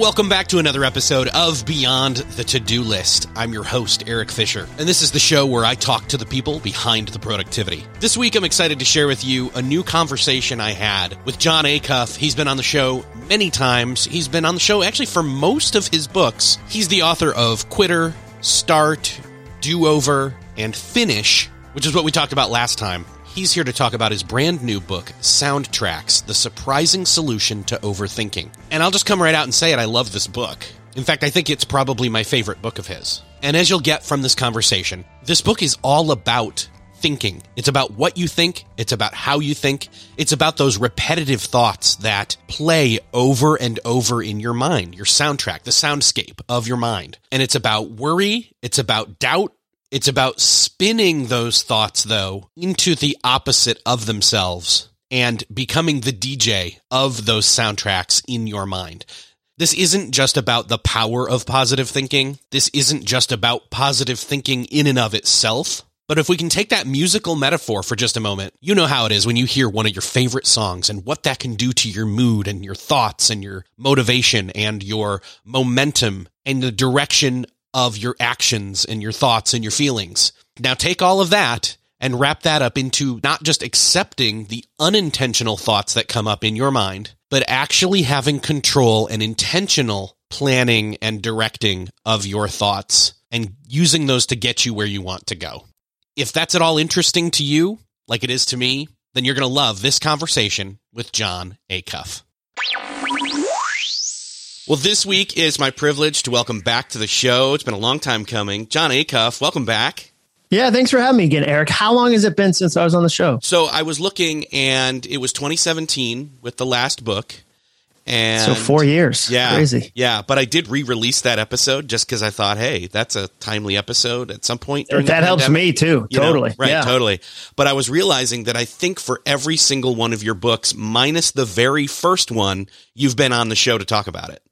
Welcome back to another episode of Beyond the To Do List. I'm your host, Erik Fisher, and this is the show where I talk to the people behind the productivity. This week, I'm excited to share with you a new conversation I had with Jon Acuff. He's been on the show many times. He's been on the show actually for most of his books. He's the author of Quitter, Start, Do Over, and Finish, which is what we talked about last time. He's here to talk about his brand new book, Soundtracks The Surprising Solution to Overthinking. And I'll just come right out and say it I love this book. In fact, I think it's probably my favorite book of his. And as you'll get from this conversation, this book is all about thinking. It's about what you think, it's about how you think, it's about those repetitive thoughts that play over and over in your mind, your soundtrack, the soundscape of your mind. And it's about worry, it's about doubt, it's about spinning those thoughts, though, into the opposite of themselves and becoming the DJ of those soundtracks in your mind. This isn't just about the power of positive thinking. This isn't just about positive thinking in and of itself. But if we can take that musical metaphor for just a moment, you know how it is when you hear one of your favorite songs and what that can do to your mood and your thoughts and your motivation and your momentum and the direction of your actions and your thoughts and your feelings. Now take all of that and wrap that up into not just accepting the unintentional thoughts that come up in your mind, but actually having control and intentional planning and directing of your thoughts and using those to get you where you want to go. If that's at all interesting to you, like it is to me, then you're going to love this conversation with Jon Acuff. Well, this week is my privilege to welcome back to the show. It's been a long time coming. Jon Acuff, welcome back. Yeah, thanks for having me again, Erik. How long has it been since I was on the show? So I was looking, and it was 2017 with the last book. And so four years. Yeah. Crazy. Yeah. But I did re release that episode just because I thought, hey, that's a timely episode at some point. During that helps me too. You know? Totally. right. Yeah. Totally. But I was realizing that I think for every single one of your books, minus the very first one, you've been on the show to talk about it.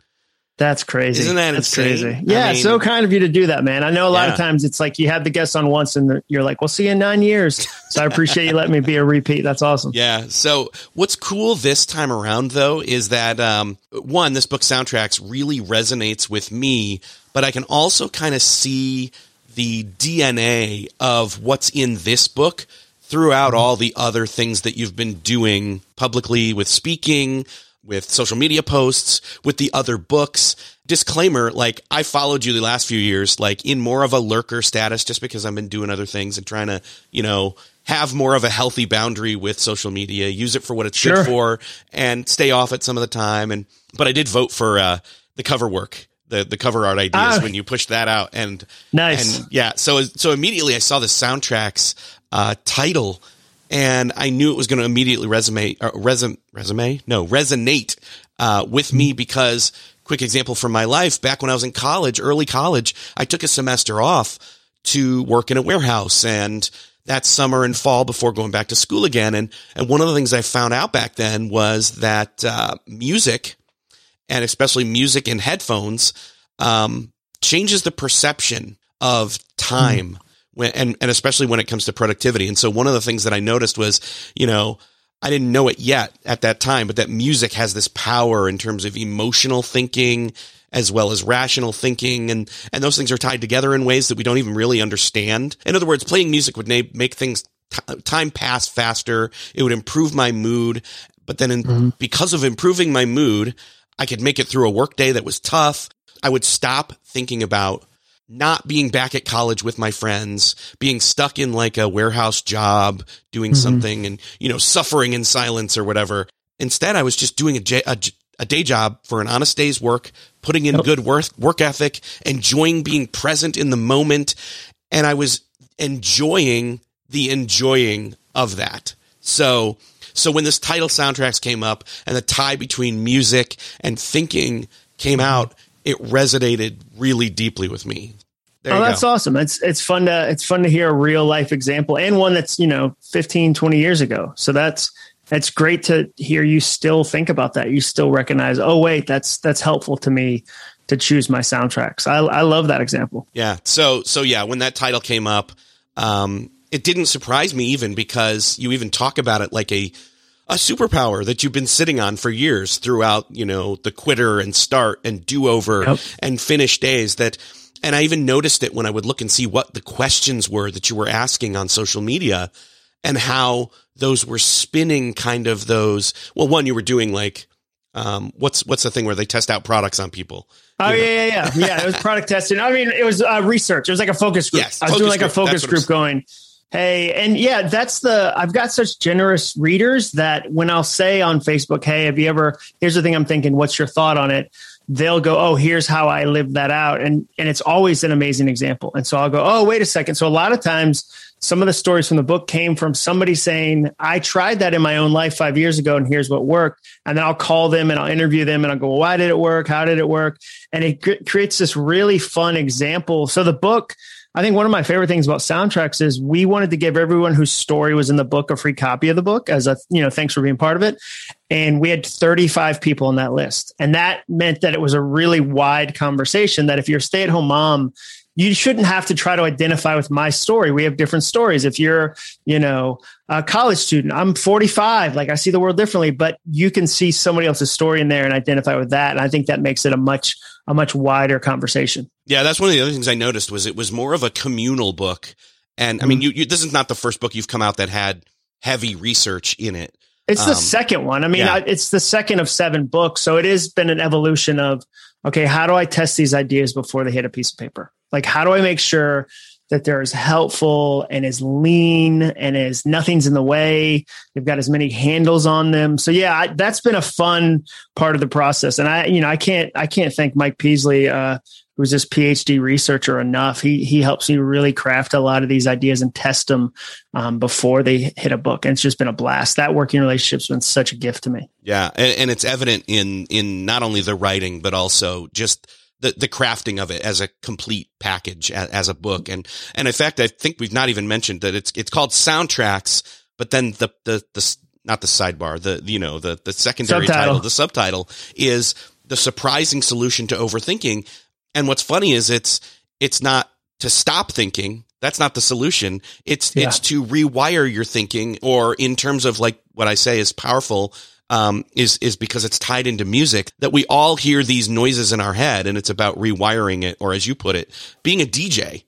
That's crazy. Isn't that That's insane? crazy? Yeah, I mean- so kind of you to do that, man. I know a lot Yeah. of times it's like you have the guest on once and you're like, we'll see you in nine years. So I appreciate you letting me be a repeat. That's awesome. Yeah. So what's cool this time around though is that um, one, this book soundtracks really resonates with me, but I can also kind of see the DNA of what's in this book throughout all the other things that you've been doing publicly with speaking, with social media posts, with the other books. Disclaimer, like I followed you the last few years, like in more of a lurker status just because I've been doing other things and trying to, you know, have more of a healthy boundary with social media, use it for what it's Sure. good for and stay off it some of the time. And, but I did vote for, uh, the cover work, the, the cover art ideas Ah. when you pushed that out. And, Nice. and yeah, so, so immediately I saw the soundtracks, uh, title and I knew it was going to immediately resume, uh, resume, resume, no, resonate uh, with me because, quick example from my life, back when I was in college, early college, I took a semester off to work in a warehouse and that summer and fall before going back to school again. And, and one of the things I found out back then was that uh, music and especially music and headphones, um, changes the perception of time. Mm. When, and, and especially when it comes to productivity. And so one of the things that I noticed was, you know, I didn't know it yet at that time, but that music has this power in terms of emotional thinking as well as rational thinking. And, and those things are tied together in ways that we don't even really understand. In other words, playing music would make things t- time pass faster. It would improve my mood. But then in, mm-hmm. because of improving my mood, I could make it through a workday that was tough. I would stop thinking about not being back at college with my friends, being stuck in like a warehouse job, doing mm-hmm. something and, you know, suffering in silence or whatever. Instead, I was just doing a, a, a day job for an honest day's work, putting in yep. good work, work ethic, enjoying being present in the moment. And I was enjoying the enjoying of that. So, so when this title soundtracks came up and the tie between music and thinking came out, it resonated really deeply with me. There oh, that's go. awesome. It's it's fun to it's fun to hear a real life example and one that's, you know, 15, 20 years ago. So that's it's great to hear you still think about that. You still recognize, oh wait, that's that's helpful to me to choose my soundtracks. I I love that example. Yeah. So so yeah, when that title came up, um, it didn't surprise me even because you even talk about it like a a superpower that you've been sitting on for years throughout, you know, the quitter and start and do over yep. and finish days that, and I even noticed it when I would look and see what the questions were that you were asking on social media and how those were spinning kind of those. Well, one, you were doing like, um, what's, what's the thing where they test out products on people? Oh yeah, yeah, yeah, yeah. It was product testing. I mean, it was uh, research. It was like a focus group. Yes, I was doing like group. a focus group going Hey, and yeah, that's the, I've got such generous readers that when I'll say on Facebook, Hey, have you ever, here's the thing I'm thinking, what's your thought on it? They'll go, Oh, here's how I live that out. And, and it's always an amazing example. And so I'll go, Oh, wait a second. So a lot of times some of the stories from the book came from somebody saying, I tried that in my own life five years ago and here's what worked. And then I'll call them and I'll interview them and I'll go, well, why did it work? How did it work? And it creates this really fun example. So the book, I think one of my favorite things about soundtracks is we wanted to give everyone whose story was in the book a free copy of the book as a, you know, thanks for being part of it. And we had 35 people on that list. And that meant that it was a really wide conversation that if you're a stay at home mom, you shouldn't have to try to identify with my story. We have different stories. If you're, you know, a college student, I'm 45, like I see the world differently, but you can see somebody else's story in there and identify with that. And I think that makes it a much, a much wider conversation. Yeah. That's one of the other things I noticed was it was more of a communal book. And I mean, mm-hmm. you, you this is not the first book you've come out that had heavy research in it. It's the um, second one. I mean, yeah. it's the second of seven books. So it has been an evolution of, okay, how do I test these ideas before they hit a piece of paper? Like, how do I make sure that they're as helpful and as lean and as nothing's in the way? They've got as many handles on them. So yeah, I, that's been a fun part of the process. And I, you know, I can't, I can't thank Mike Peasley, uh, who's this PhD researcher enough. He he helps me really craft a lot of these ideas and test them um, before they hit a book. And it's just been a blast. That working relationship's been such a gift to me. Yeah, and, and it's evident in in not only the writing but also just the, the crafting of it as a complete package as, as, a book. And, and in fact, I think we've not even mentioned that it's, it's called soundtracks, but then the, the, the, not the sidebar, the, you know, the, the secondary subtitle. title, the subtitle is the surprising solution to overthinking. And what's funny is it's, it's not to stop thinking. That's not the solution. It's, yeah. it's to rewire your thinking or in terms of like what I say is powerful, um, is is because it's tied into music that we all hear these noises in our head, and it's about rewiring it, or as you put it, being a DJ.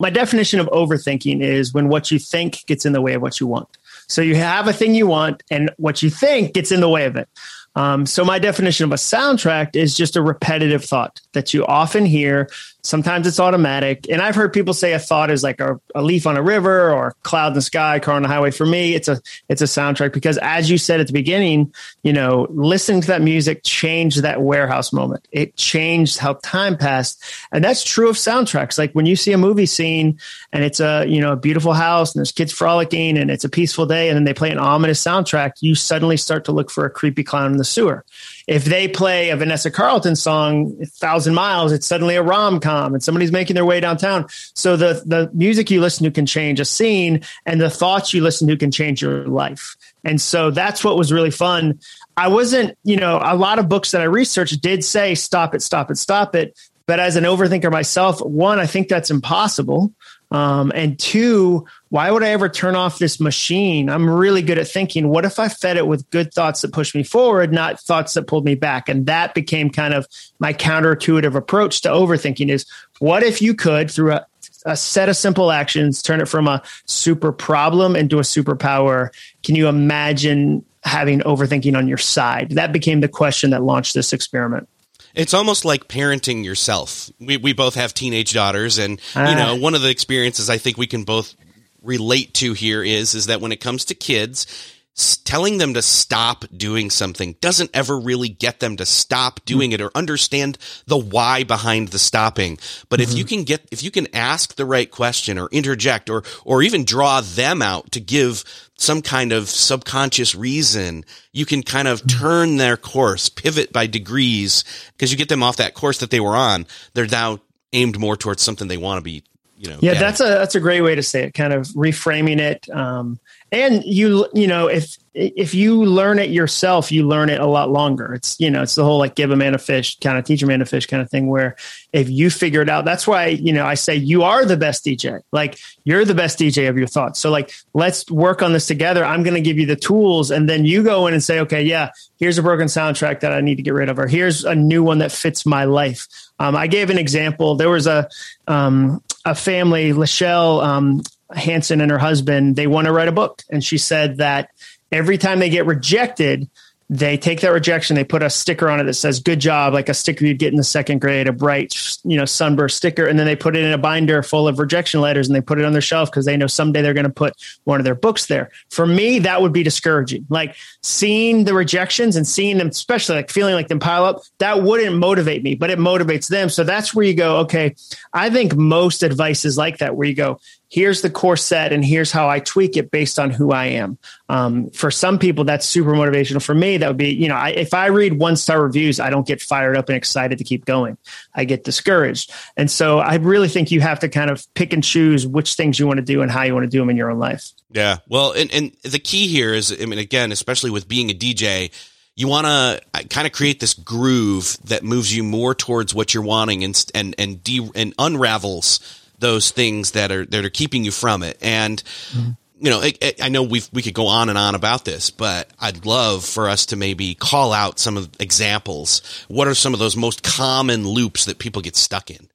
My definition of overthinking is when what you think gets in the way of what you want. So you have a thing you want, and what you think gets in the way of it. Um, so my definition of a soundtrack is just a repetitive thought that you often hear. Sometimes it's automatic. And I've heard people say a thought is like a, a, leaf on a river or a cloud in the sky, car on the highway. For me, it's a it's a soundtrack because as you said at the beginning, you know, listening to that music changed that warehouse moment. It changed how time passed. And that's true of soundtracks. Like when you see a movie scene and it's a, you know, a beautiful house and there's kids frolicking and it's a peaceful day and then they play an ominous soundtrack, you suddenly start to look for a creepy clown in the sewer. if they play a Vanessa Carlton song, Thousand Miles, it's suddenly a rom com and somebody's making their way downtown. So the, the music you listen to can change a scene and the thoughts you listen to can change your life. And so that's what was really fun. I wasn't, you know, a lot of books that I researched did say stop it, stop it, stop it. But as an overthinker myself, one, I think that's impossible. Um, and two, why would I ever turn off this machine? I'm really good at thinking. What if I fed it with good thoughts that push me forward, not thoughts that pulled me back? And that became kind of my counterintuitive approach to overthinking is what if you could, through a, a set of simple actions, turn it from a super problem into a superpower? Can you imagine having overthinking on your side? That became the question that launched this experiment. It's almost like parenting yourself. We we both have teenage daughters, and you ah. know one of the experiences I think we can both relate to here is is that when it comes to kids, telling them to stop doing something doesn't ever really get them to stop doing it or understand the why behind the stopping. But mm-hmm. if you can get, if you can ask the right question or interject or, or even draw them out to give some kind of subconscious reason, you can kind of turn their course, pivot by degrees because you get them off that course that they were on. They're now aimed more towards something they want to be you know, yeah, that's a that's a great way to say it. Kind of reframing it, um, and you you know if if you learn it yourself you learn it a lot longer. It's you know it's the whole like give a man a fish kind of teach a man a fish kind of thing where if you figure it out that's why you know i say you are the best dj like you're the best dj of your thoughts. So like let's work on this together. I'm going to give you the tools and then you go in and say okay yeah here's a broken soundtrack that i need to get rid of or here's a new one that fits my life. Um, i gave an example. There was a um, a family lachelle um, Hanson and her husband, they want to write a book. And she said that every time they get rejected, they take that rejection, they put a sticker on it that says "Good job," like a sticker you'd get in the second grade, a bright, you know, sunburst sticker, and then they put it in a binder full of rejection letters, and they put it on their shelf because they know someday they're going to put one of their books there. For me, that would be discouraging. Like seeing the rejections and seeing them, especially like feeling like them pile up, that wouldn't motivate me, but it motivates them. So that's where you go. Okay, I think most advice is like that, where you go, here's the core set and here's how I tweak it based on who I am. Um, for some people, that's super motivational. For me, that would be, you know, I, if I read one star reviews, I don't get fired up and excited to keep going. I get discouraged. And so I really think you have to kind of pick and choose which things you want to do and how you want to do them in your own life. Yeah. Well, and, and the key here is, I mean, again, especially with being a DJ, you want to uh, kind of create this groove that moves you more towards what you're wanting and, and, and, de- and unravels those things that are that are keeping you from it. And mm-hmm. you know, it, it, I know we we could go on and on about this, but I'd love for us to maybe call out some of examples. What are some of those most common loops that people get stuck in?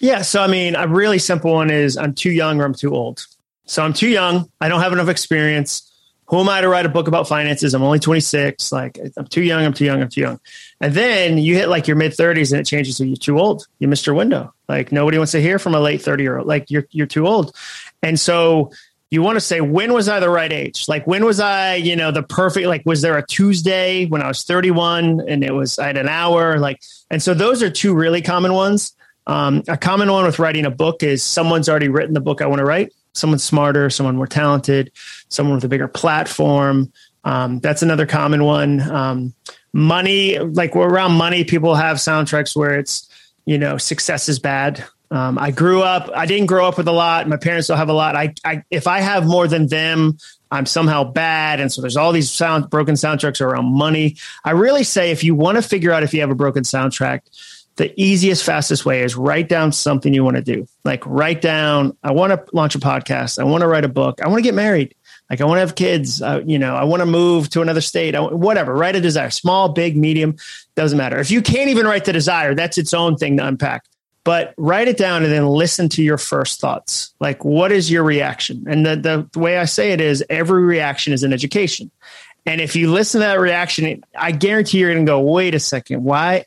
Yeah, so I mean, a really simple one is I'm too young or I'm too old. So I'm too young. I don't have enough experience who am I to write a book about finances? I'm only 26. Like I'm too young. I'm too young. I'm too young. And then you hit like your mid 30s and it changes to you're too old. You missed your window. Like nobody wants to hear from a late 30 year old. Like you're you're too old. And so you want to say when was I the right age? Like when was I, you know, the perfect like was there a Tuesday when I was 31 and it was I had an hour like and so those are two really common ones. Um, a common one with writing a book is someone's already written the book I want to write someone smarter, someone more talented, someone with a bigger platform. Um, that's another common one. Um, money, like we're around money, people have soundtracks where it's, you know, success is bad. Um, I grew up, I didn't grow up with a lot. My parents don't have a lot. I, I, if I have more than them, I'm somehow bad. And so there's all these sound broken soundtracks around money. I really say if you want to figure out if you have a broken soundtrack, the easiest, fastest way is write down something you want to do. Like write down, I want to launch a podcast. I want to write a book. I want to get married. Like I want to have kids. Uh, you know, I want to move to another state. I, whatever. Write a desire, small, big, medium, doesn't matter. If you can't even write the desire, that's its own thing to unpack. But write it down and then listen to your first thoughts. Like, what is your reaction? And the, the, the way I say it is every reaction is an education. And if you listen to that reaction, I guarantee you're going to go, wait a second, why?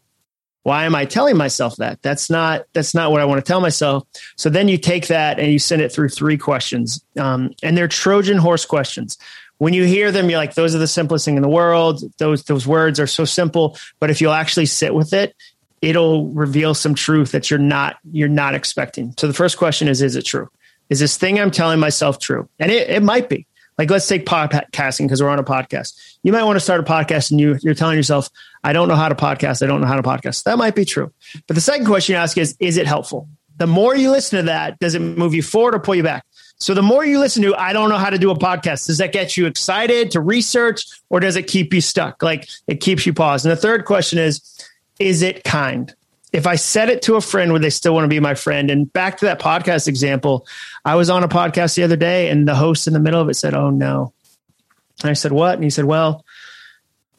Why am i telling myself that? That's not that's not what i want to tell myself. So then you take that and you send it through three questions. Um, and they're trojan horse questions. When you hear them you're like those are the simplest thing in the world. Those those words are so simple. But if you'll actually sit with it it'll reveal some truth that you're not you're not expecting. So the first question is is it true? Is this thing i'm telling myself true? And it, it might be Like let's take podcasting because we're on a podcast. You might want to start a podcast and you you're telling yourself, I don't know how to podcast. I don't know how to podcast. That might be true. But the second question you ask is, is it helpful? The more you listen to that, does it move you forward or pull you back? So the more you listen to, I don't know how to do a podcast. Does that get you excited to research or does it keep you stuck? Like it keeps you paused. And the third question is, is it kind? If I said it to a friend, would they still want to be my friend? And back to that podcast example, I was on a podcast the other day and the host in the middle of it said, Oh no. And I said, What? And he said, Well,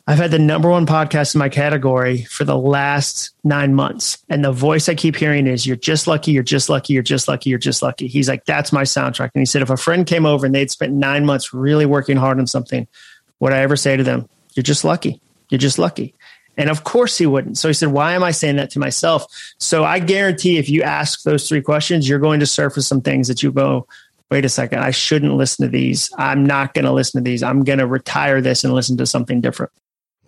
I've had the number one podcast in my category for the last nine months. And the voice I keep hearing is, You're just lucky, you're just lucky, you're just lucky, you're just lucky. He's like, That's my soundtrack. And he said, If a friend came over and they'd spent nine months really working hard on something, would I ever say to them, You're just lucky? You're just lucky. And of course he wouldn't. So he said, Why am I saying that to myself? So I guarantee if you ask those three questions, you're going to surface some things that you go, Wait a second, I shouldn't listen to these. I'm not going to listen to these. I'm going to retire this and listen to something different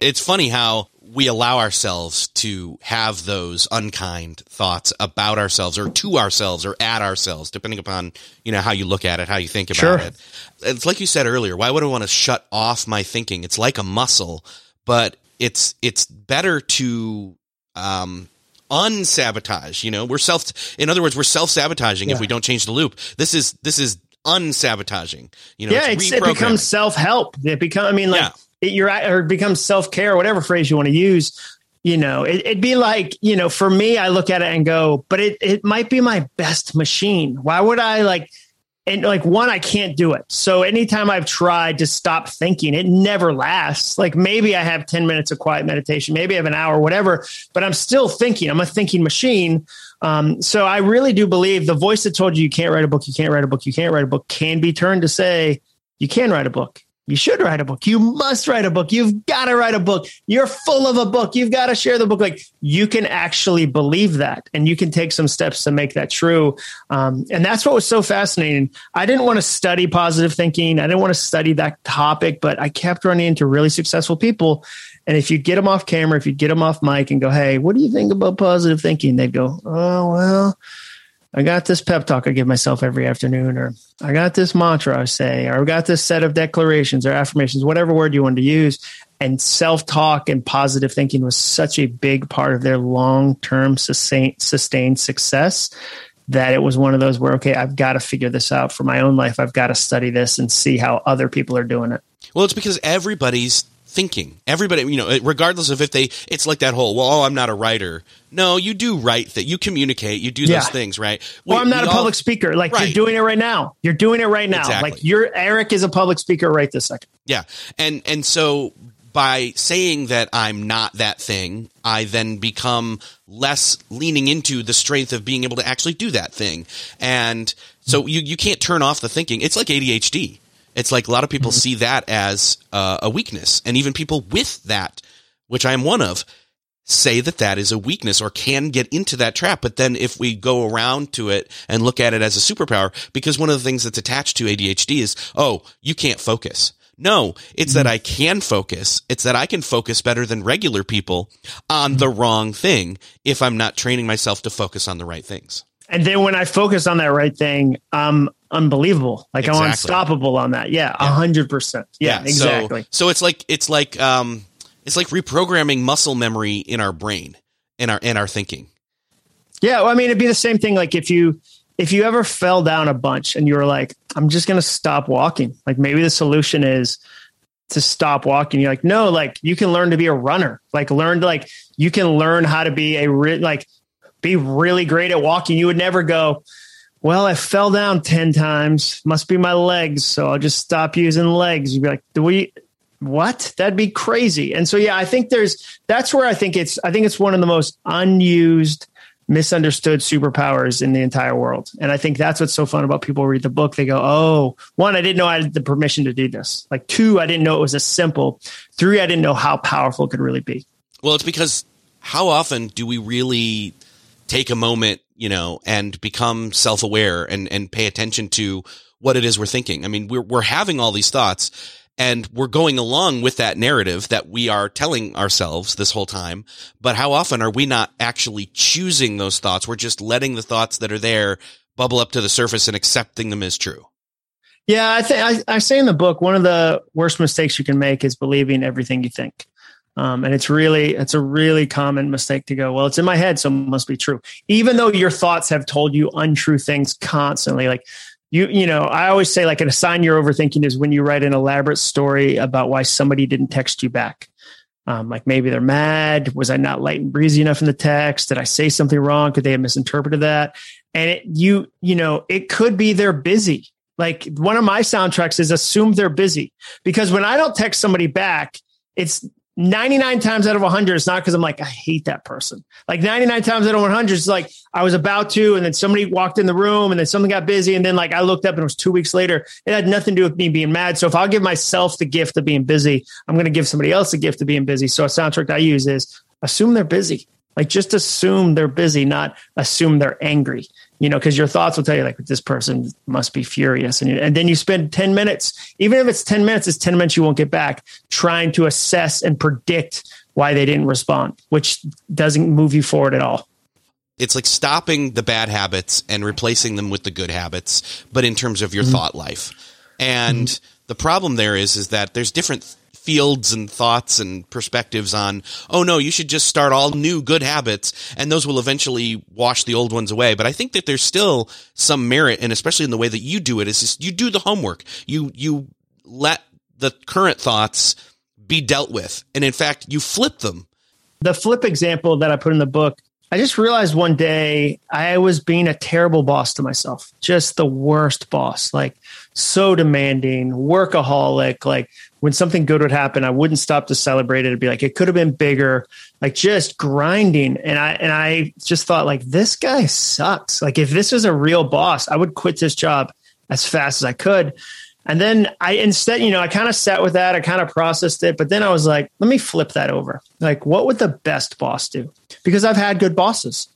it's funny how we allow ourselves to have those unkind thoughts about ourselves or to ourselves or at ourselves, depending upon, you know, how you look at it, how you think about sure. it. It's like you said earlier, why would I want to shut off my thinking? It's like a muscle, but it's, it's better to, um, unsabotage, you know, we're self, in other words, we're self sabotaging yeah. if we don't change the loop. This is, this is unsabotaging, you know, yeah, it's, it becomes self help. It become, I mean, like, yeah it, you're or it becomes self care, whatever phrase you want to use. You know, it, would be like, you know, for me, I look at it and go, but it, it might be my best machine. Why would I like, and like one, I can't do it. So anytime I've tried to stop thinking, it never lasts. Like maybe I have 10 minutes of quiet meditation, maybe I have an hour, whatever, but I'm still thinking. I'm a thinking machine. Um, so I really do believe the voice that told you you can't write a book, you can't write a book, you can't write a book can be turned to say, you can write a book you should write a book. You must write a book. You've got to write a book. You're full of a book. You've got to share the book. Like you can actually believe that and you can take some steps to make that true. Um, and that's what was so fascinating. I didn't want to study positive thinking. I didn't want to study that topic, but I kept running into really successful people. And if you get them off camera, if you get them off mic and go, Hey, what do you think about positive thinking? They'd go, Oh, well, I got this pep talk I give myself every afternoon, or I got this mantra I say, or I got this set of declarations or affirmations, whatever word you want to use. And self talk and positive thinking was such a big part of their long term sustained, sustained success that it was one of those where, okay, I've got to figure this out for my own life. I've got to study this and see how other people are doing it. Well, it's because everybody's thinking. Everybody, you know, regardless of if they, it's like that whole, well, oh, I'm not a writer. No, you do write that. You communicate. You do yeah. those things, right? We, well, I'm not a all, public speaker. Like right. you're doing it right now. You're doing it right now. Exactly. Like you're Erik is a public speaker right this second. Yeah, and and so by saying that I'm not that thing, I then become less leaning into the strength of being able to actually do that thing. And so you, you can't turn off the thinking. It's like ADHD. It's like a lot of people mm-hmm. see that as uh, a weakness, and even people with that, which I am one of, say that that is a weakness or can get into that trap. But then if we go around to it and look at it as a superpower, because one of the things that's attached to ADHD is, oh, you can't focus. No, it's that I can focus. It's that I can focus better than regular people on the wrong thing if I'm not training myself to focus on the right things. And then when I focus on that right thing, I'm unbelievable. Like exactly. I'm unstoppable on that. Yeah, a hundred percent. Yeah, yeah, exactly. So, so it's like it's like um it's like reprogramming muscle memory in our brain, in our in our thinking. Yeah, well, I mean, it'd be the same thing. Like if you if you ever fell down a bunch and you were like, I'm just gonna stop walking. Like maybe the solution is to stop walking. You're like, no, like you can learn to be a runner. Like learn to like you can learn how to be a re- like be really great at walking. You would never go, well, I fell down 10 times. Must be my legs. So I'll just stop using legs. You'd be like, do we, what? That'd be crazy. And so, yeah, I think there's, that's where I think it's, I think it's one of the most unused, misunderstood superpowers in the entire world. And I think that's what's so fun about people read the book. They go, oh, one, I didn't know I had the permission to do this. Like, two, I didn't know it was as simple. Three, I didn't know how powerful it could really be. Well, it's because how often do we really take a moment, you know, and become self aware and, and pay attention to what it is we're thinking. I mean, we're, we're having all these thoughts and we're going along with that narrative that we are telling ourselves this whole time. But how often are we not actually choosing those thoughts? We're just letting the thoughts that are there bubble up to the surface and accepting them as true. Yeah, I think I, say in the book one of the worst mistakes you can make is believing everything you think. Um, and it's really it's a really common mistake to go well it's in my head so it must be true even though your thoughts have told you untrue things constantly like you you know i always say like a sign you're overthinking is when you write an elaborate story about why somebody didn't text you back. Um, like maybe they're mad. Was i not light and breezy enough in the text? Did i say something wrong? Could they have misinterpreted that? And it, you you know it could be they're busy. Like one of my soundtracks is assume they're busy. Because when i don't text somebody back it's 99 times out of 100 it's not because i'm like i hate that person. Like 99 times out of 100 it's like i was about to and then somebody walked in the room and then something got busy and then like i looked up and it was two weeks later. It had nothing to do with me being mad. So if i'll give myself the gift of being busy i'm going to give somebody else the gift of being busy. So a sound soundtrack i use is assume they're busy. Like just assume they're busy not assume they're angry you know, because your thoughts will tell you like this person must be furious, and you, and then you spend ten minutes, even if it's ten minutes, it's ten minutes you won't get back trying to assess and predict why they didn't respond, which doesn't move you forward at all. It's like stopping the bad habits and replacing them with the good habits, but in terms of your mm-hmm. thought life. And mm-hmm. the problem there is is that there's different fields and thoughts and perspectives on, oh no, you should just start all new good habits and those will eventually wash the old ones away. But I think that there's still some merit and especially in the way that you do it is just, you do the homework. You, you let the current thoughts be dealt with. And in fact, you flip them. The flip example that I put in the book I just realized one day I was being a terrible boss to myself, just the worst boss, like so demanding, workaholic. Like when something good would happen, I wouldn't stop to celebrate it. It'd be like, it could have been bigger, like just grinding. And I, and I just thought like, this guy sucks. Like if this was a real boss, I would quit this job as fast as I could. And then I instead, you know, I kind of sat with that. I kind of processed it, but then I was like, let me flip that over. Like, what would the best boss do? Because I've had good bosses.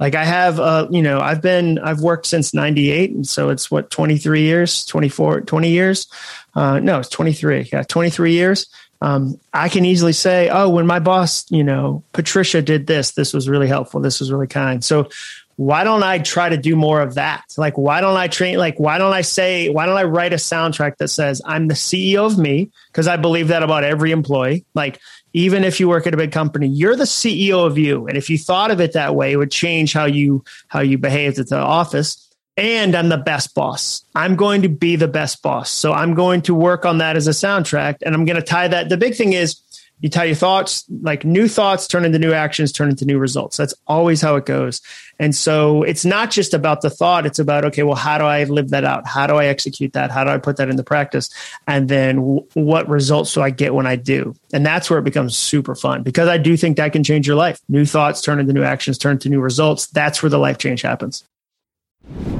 Like I have, uh, you know, I've been, I've worked since 98. And so it's what, 23 years, 24, 20 years. Uh, no, it's 23. Yeah. 23 years. Um, I can easily say, oh, when my boss, you know, Patricia did this, this was really helpful. This was really kind. So why don't I try to do more of that? Like, why don't I train? Like, why don't I say, why don't I write a soundtrack that says, I'm the CEO of me? Because I believe that about every employee. Like, even if you work at a big company, you're the CEO of you. And if you thought of it that way, it would change how you, how you behaved at the office. And I'm the best boss. I'm going to be the best boss. So I'm going to work on that as a soundtrack. And I'm going to tie that. The big thing is, you tie your thoughts, like new thoughts turn into new actions, turn into new results. That's always how it goes. And so it's not just about the thought. It's about, okay, well, how do I live that out? How do I execute that? How do I put that into practice? And then w- what results do I get when I do? And that's where it becomes super fun because I do think that can change your life. New thoughts turn into new actions, turn into new results. That's where the life change happens.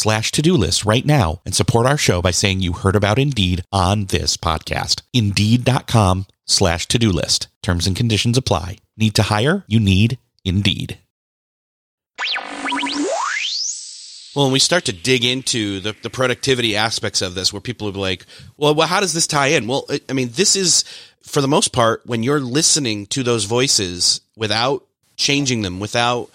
slash to-do list right now and support our show by saying you heard about Indeed on this podcast. Indeed.com slash to-do list. Terms and conditions apply. Need to hire? You need Indeed. Well, when we start to dig into the, the productivity aspects of this, where people are like, well, well, how does this tie in? Well, I mean, this is, for the most part, when you're listening to those voices without changing them, without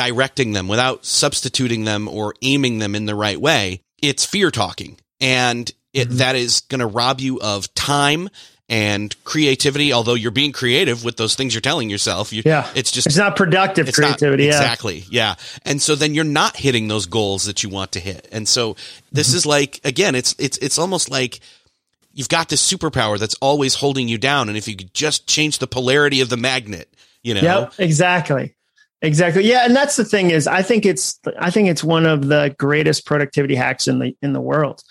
directing them, without substituting them or aiming them in the right way, it's fear talking. And it, mm-hmm. that is going to rob you of time and creativity. Although you're being creative with those things you're telling yourself, you, yeah, it's just it's not productive it's creativity. Not, exactly, yeah. And so then you're not hitting those goals that you want to hit. And so this mm-hmm. is like again, it's it's it's almost like you've got this superpower that's always holding you down. And if you could just change the polarity of the magnet, you know? Yep, exactly. Exactly. Yeah. And that's the thing is I think it's, I think it's one of the greatest productivity hacks in the, in the world.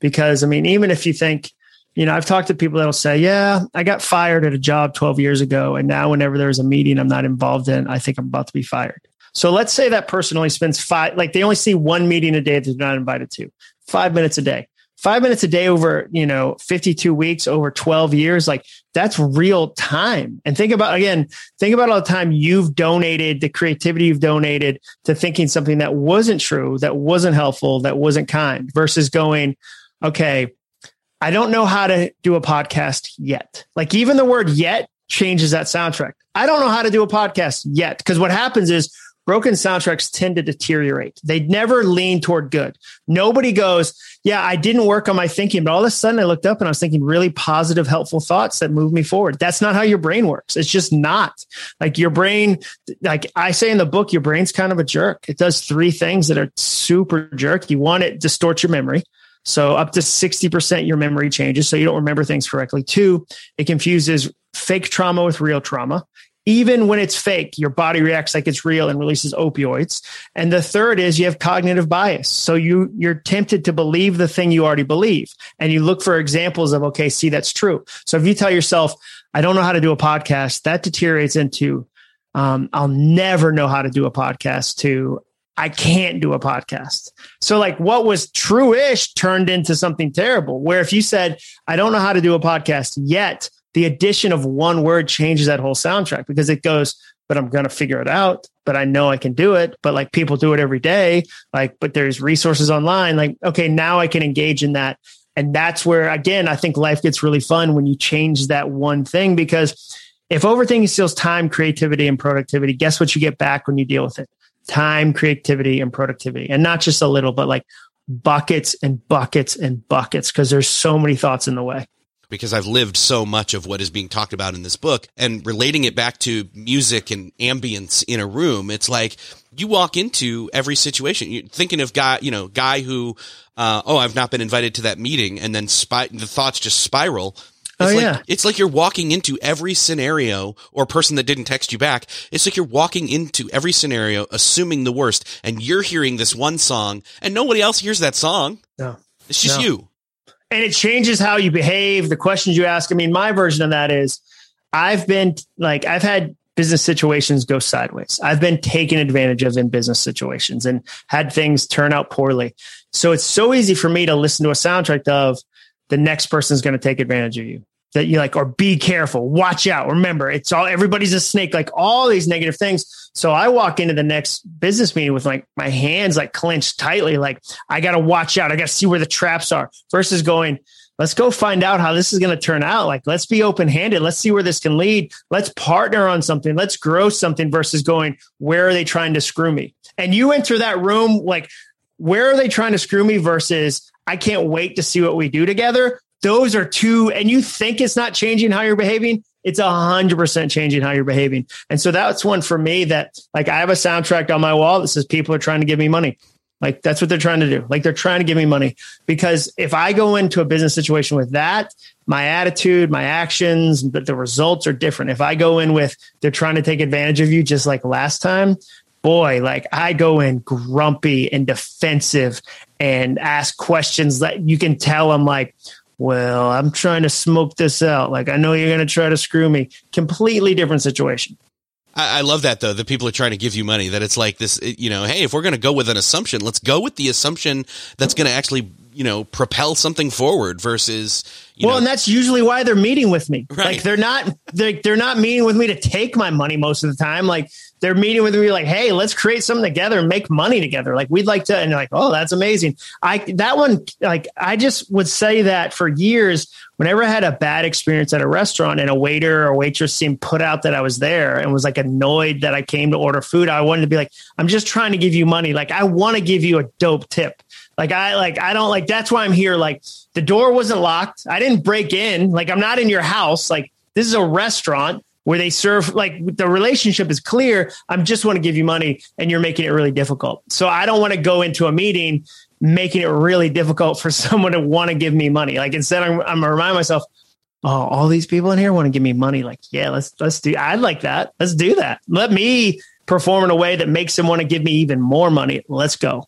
Because I mean, even if you think, you know, I've talked to people that'll say, yeah, I got fired at a job 12 years ago. And now whenever there's a meeting I'm not involved in, I think I'm about to be fired. So let's say that person only spends five, like they only see one meeting a day that they're not invited to, five minutes a day five minutes a day over, you know, 52 weeks over 12 years, like that's real time. And think about, again, think about all the time you've donated, the creativity you've donated to thinking something that wasn't true, that wasn't helpful, that wasn't kind versus going, okay, I don't know how to do a podcast yet. Like even the word yet changes that soundtrack. I don't know how to do a podcast yet. Because what happens is broken soundtracks tend to deteriorate. They never lean toward good. Nobody goes, yeah, I didn't work on my thinking, but all of a sudden I looked up and I was thinking really positive, helpful thoughts that moved me forward. That's not how your brain works. It's just not like your brain. Like I say in the book, your brain's kind of a jerk. It does three things that are super jerky. One, it distorts your memory. So up to 60% your memory changes. So you don't remember things correctly. Two, it confuses fake trauma with real trauma even when it's fake, your body reacts like it's real and releases opioids. And the third is you have cognitive bias. So you you're tempted to believe the thing you already believe. And you look for examples of, okay, see, that's true. So if you tell yourself, I don't know how to do a podcast, that deteriorates into um, I'll never know how to do a podcast to I can't do a podcast. So like what was true-ish turned into something terrible. Where if you said, I don't know how to do a podcast yet, the addition of one word changes that whole soundtrack because it goes, but I'm going to figure it out. But I know I can do it. But like people do it every day. Like, but there's resources online. Like, okay, now I can engage in that. And that's where, again, I think life gets really fun when you change that one thing because if overthinking steals time, creativity, and productivity, guess what you get back when you deal with it? Time, creativity, and productivity. And not just a little, but like buckets and buckets and buckets because there's so many thoughts in the way because I've lived so much of what is being talked about in this book and relating it back to music and ambience in a room. It's like you walk into every situation. You're thinking of guy, you know, guy who, uh, oh, I've not been invited to that meeting, and then spy- the thoughts just spiral. It's oh like, yeah, it's like you're walking into every scenario or person that didn't text you back. It's like you're walking into every scenario, assuming the worst, and you're hearing this one song, and nobody else hears that song. No, it's just no. you and it changes how you behave, the questions you ask. I mean, my version of that is I've been like, I've had business situations go sideways. I've been taken advantage of in business situations and had things turn out poorly. So it's so easy for me to listen to a soundtrack of the next person's going to take advantage of you that you like, or be careful, watch out. Remember, it's all everybody's a snake, like all these negative things. So I walk into the next business meeting with like my hands like clenched tightly, like I got to watch out. I got to see where the traps are versus going, let's go find out how this is going to turn out. Like, let's be open handed. Let's see where this can lead. Let's partner on something. Let's grow something versus going, where are they trying to screw me? And you enter that room, like, where are they trying to screw me versus I can't wait to see what we do together those are two, and you think it's not changing how you're behaving. It's a hundred percent changing how you're behaving. And so that's one for me that like I have a soundtrack on my wall that says people are trying to give me money. Like that's what they're trying to do. Like they're trying to give me money because if I go into a business situation with that, my attitude, my actions, but the results are different. If I go in with they're trying to take advantage of you, just like last time, boy, like I go in grumpy and defensive and ask questions that you can tell I'm like, well, I'm trying to smoke this out. Like, I know you're going to try to screw me. Completely different situation. I, I love that though. The people are trying to give you money. That it's like this, you know. Hey, if we're going to go with an assumption, let's go with the assumption that's going to actually, you know, propel something forward versus. well, know, and that's usually why they're meeting with me. Right. Like they're not, they're, they're not meeting with me to take my money most of the time. Like they're meeting with me like, hey, let's create something together and make money together. Like we'd like to, and like, oh, that's amazing. I that one, like, I just would say that for years, whenever I had a bad experience at a restaurant and a waiter or waitress seemed put out that I was there and was like annoyed that I came to order food, I wanted to be like, I'm just trying to give you money. Like I want to give you a dope tip. Like I like I don't like that's why I'm here. Like the door wasn't locked. I didn't break in. Like I'm not in your house. Like this is a restaurant where they serve like the relationship is clear. I'm just want to give you money and you're making it really difficult. So I don't want to go into a meeting making it really difficult for someone to want to give me money. Like instead, I'm, I'm gonna remind myself, oh, all these people in here want to give me money. Like, yeah, let's let's do. I'd like that. Let's do that. Let me perform in a way that makes them want to give me even more money. Let's go.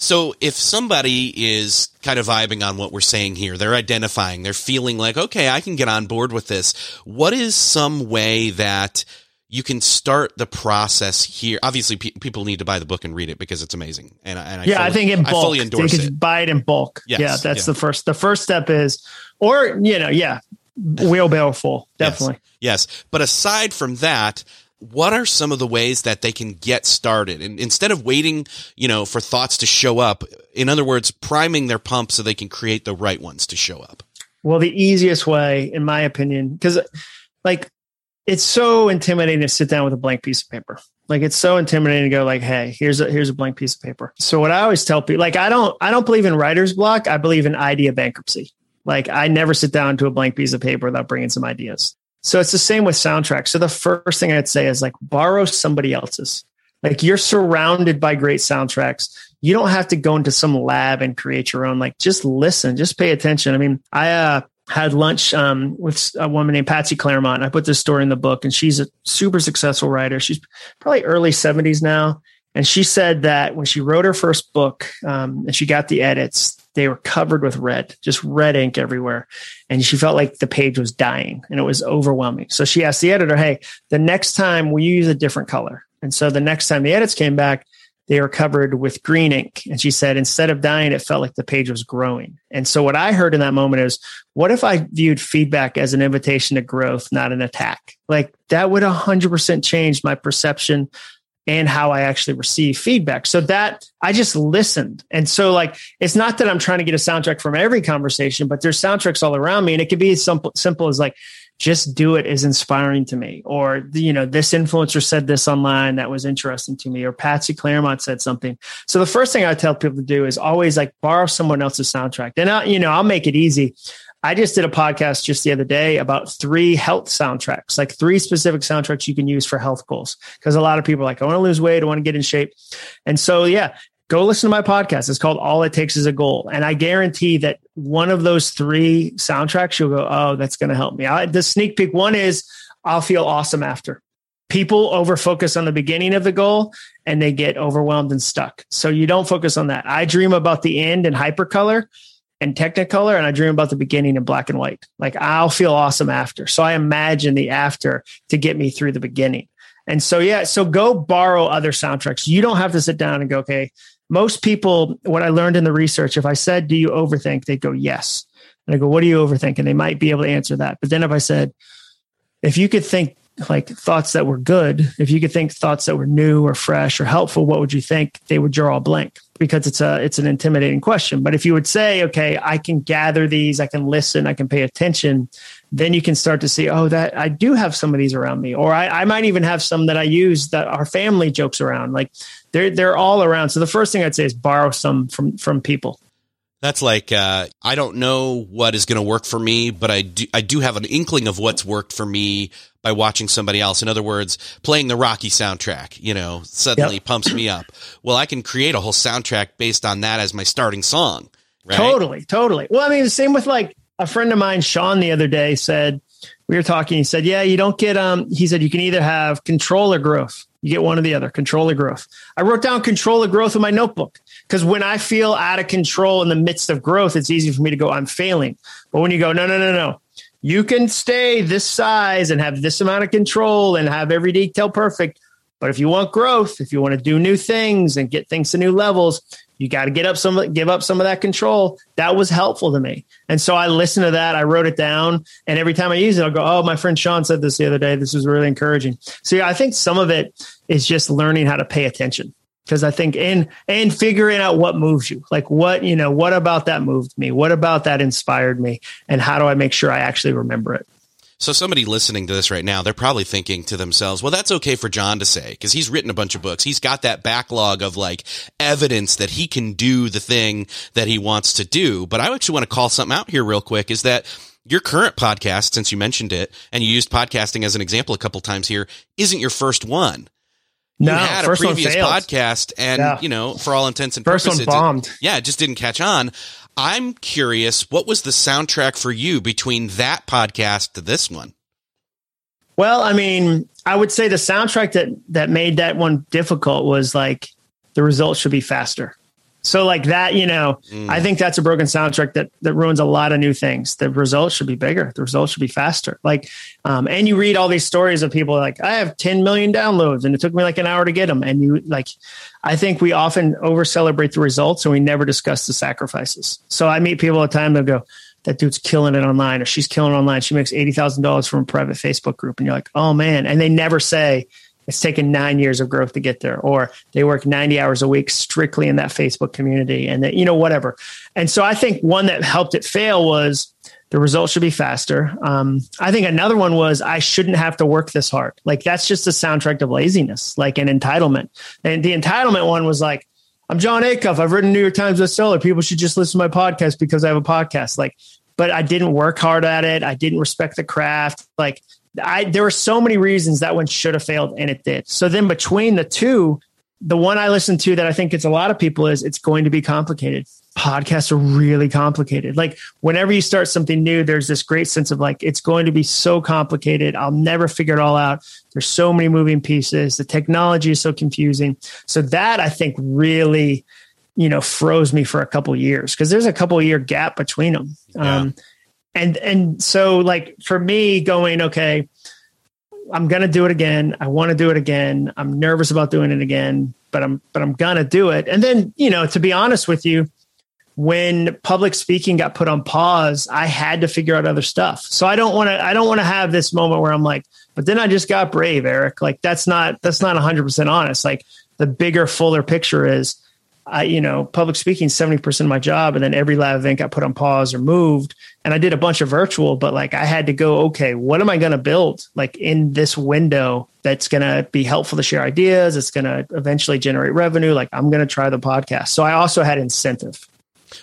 So if somebody is kind of vibing on what we're saying here, they're identifying, they're feeling like, okay, I can get on board with this. What is some way that you can start the process here. Obviously, pe- people need to buy the book and read it because it's amazing. And, and I yeah, fully, I think in bulk, I fully endorse it. Buy it in bulk. Yes, yeah, that's yeah. the first. The first step is, or you know, yeah, wheelbarrow full, definitely. Yes. yes, but aside from that, what are some of the ways that they can get started? And instead of waiting you know for thoughts to show up in other words priming their pump so they can create the right ones to show up. Well the easiest way in my opinion because like it's so intimidating to sit down with a blank piece of paper. Like it's so intimidating to go like hey here's a here's a blank piece of paper. So what i always tell people like i don't i don't believe in writer's block. I believe in idea bankruptcy. Like i never sit down to a blank piece of paper without bringing some ideas so it's the same with soundtracks. So the first thing I'd say is like borrow somebody else's. Like you're surrounded by great soundtracks. You don't have to go into some lab and create your own. Like just listen, just pay attention. I mean, I uh, had lunch um, with a woman named Patsy Clairmont. I put this story in the book, and she's a super successful writer. She's probably early 70s now. And she said that when she wrote her first book um, and she got the edits, they were covered with red, just red ink everywhere. And she felt like the page was dying and it was overwhelming. So she asked the editor, Hey, the next time we use a different color? And so the next time the edits came back, they were covered with green ink. And she said, instead of dying, it felt like the page was growing. And so what I heard in that moment is, what if I viewed feedback as an invitation to growth, not an attack? Like that would 100% change my perception and how I actually receive feedback. So that I just listened. And so like it's not that I'm trying to get a soundtrack from every conversation, but there's soundtracks all around me and it could be as simple, simple as like just do it is inspiring to me or you know this influencer said this online that was interesting to me or Patsy Clairmont said something. So the first thing I tell people to do is always like borrow someone else's soundtrack. And I you know, I'll make it easy. I just did a podcast just the other day about three health soundtracks, like three specific soundtracks you can use for health goals. Because a lot of people are like, I want to lose weight, I want to get in shape. And so, yeah, go listen to my podcast. It's called All It Takes is a Goal. And I guarantee that one of those three soundtracks, you'll go, oh, that's going to help me. I, the sneak peek one is I'll feel awesome after. People over focus on the beginning of the goal and they get overwhelmed and stuck. So you don't focus on that. I dream about the end in hypercolor and technicolor and I dream about the beginning in black and white. Like I'll feel awesome after. So I imagine the after to get me through the beginning. And so yeah, so go borrow other soundtracks. You don't have to sit down and go, okay, most people, what I learned in the research, if I said, do you overthink? They'd go, yes. And I go, what do you overthink? And they might be able to answer that. But then if I said, if you could think like thoughts that were good, if you could think thoughts that were new or fresh or helpful, what would you think? They would draw a blank because it's a it's an intimidating question. But if you would say, okay, I can gather these, I can listen, I can pay attention, then you can start to see, oh, that I do have some of these around me, or I, I might even have some that I use that our family jokes around. Like they're they're all around. So the first thing I'd say is borrow some from from people. That's like uh, I don't know what is going to work for me, but I do I do have an inkling of what's worked for me by watching somebody else. In other words, playing the Rocky soundtrack, you know, suddenly yep. pumps me up. Well, I can create a whole soundtrack based on that as my starting song. Right? Totally, totally. Well, I mean, the same with like a friend of mine, Sean, the other day said we were talking. He said, "Yeah, you don't get um." He said you can either have control or growth. You get one or the other, control or growth. I wrote down control or growth in my notebook because when I feel out of control in the midst of growth, it's easy for me to go, I'm failing. But when you go, no, no, no, no, you can stay this size and have this amount of control and have every detail perfect. But if you want growth, if you want to do new things and get things to new levels, you got to get up some, give up some of that control. That was helpful to me. And so I listened to that. I wrote it down. And every time I use it, I'll go, Oh, my friend Sean said this the other day. This was really encouraging. So yeah, I think some of it is just learning how to pay attention because I think and and figuring out what moves you, like what you know, what about that moved me, what about that inspired me, and how do I make sure I actually remember it. So somebody listening to this right now, they're probably thinking to themselves, well, that's okay for Jon to say because he's written a bunch of books. He's got that backlog of like evidence that he can do the thing that he wants to do. But I actually want to call something out here real quick is that your current podcast, since you mentioned it and you used podcasting as an example a couple times here, isn't your first one. No, had a previous podcast, and yeah. you know, for all intents and first purposes, one bombed. It, yeah, it just didn't catch on. I'm curious, what was the soundtrack for you between that podcast to this one? Well, I mean, I would say the soundtrack that that made that one difficult was like the results should be faster. So like that, you know, mm. I think that's a broken soundtrack that that ruins a lot of new things. The results should be bigger. The results should be faster. Like, um, and you read all these stories of people like I have 10 million downloads and it took me like an hour to get them. And you like, I think we often over celebrate the results and we never discuss the sacrifices. So I meet people all the time that go, that dude's killing it online or she's killing it online. She makes eighty thousand dollars from a private Facebook group, and you're like, oh man, and they never say it's taken nine years of growth to get there, or they work 90 hours a week strictly in that Facebook community and that, you know, whatever. And so I think one that helped it fail was the results should be faster. Um, I think another one was I shouldn't have to work this hard. Like that's just a soundtrack of laziness, like an entitlement. And the entitlement one was like, I'm Jon Acuff. I've written New York Times bestseller. People should just listen to my podcast because I have a podcast. Like, but I didn't work hard at it. I didn't respect the craft. Like I, there were so many reasons that one should have failed and it did. So then between the two, the one I listened to that I think it's a lot of people is it's going to be complicated. Podcasts are really complicated. Like whenever you start something new, there's this great sense of like, it's going to be so complicated. I'll never figure it all out. There's so many moving pieces. The technology is so confusing. So that I think really, you know, froze me for a couple years because there's a couple year gap between them. Yeah. Um, and and so like for me going okay i'm gonna do it again. I want to do it again. I'm nervous about doing it again but i'm but i'm gonna do it. And then you know to be honest with you when public speaking got put on pause i had to figure out other stuff. So i don't want to i don't want to have this moment where i'm like but then i just got brave Erik. Like that's not that's not 100% honest. Like the bigger fuller picture is I, you know, public speaking 70% of my job. And then every live event got put on pause or moved. And I did a bunch of virtual, but like I had to go, okay, what am I going to build like in this window that's going to be helpful to share ideas? It's going to eventually generate revenue. Like I'm going to try the podcast. So I also had incentive.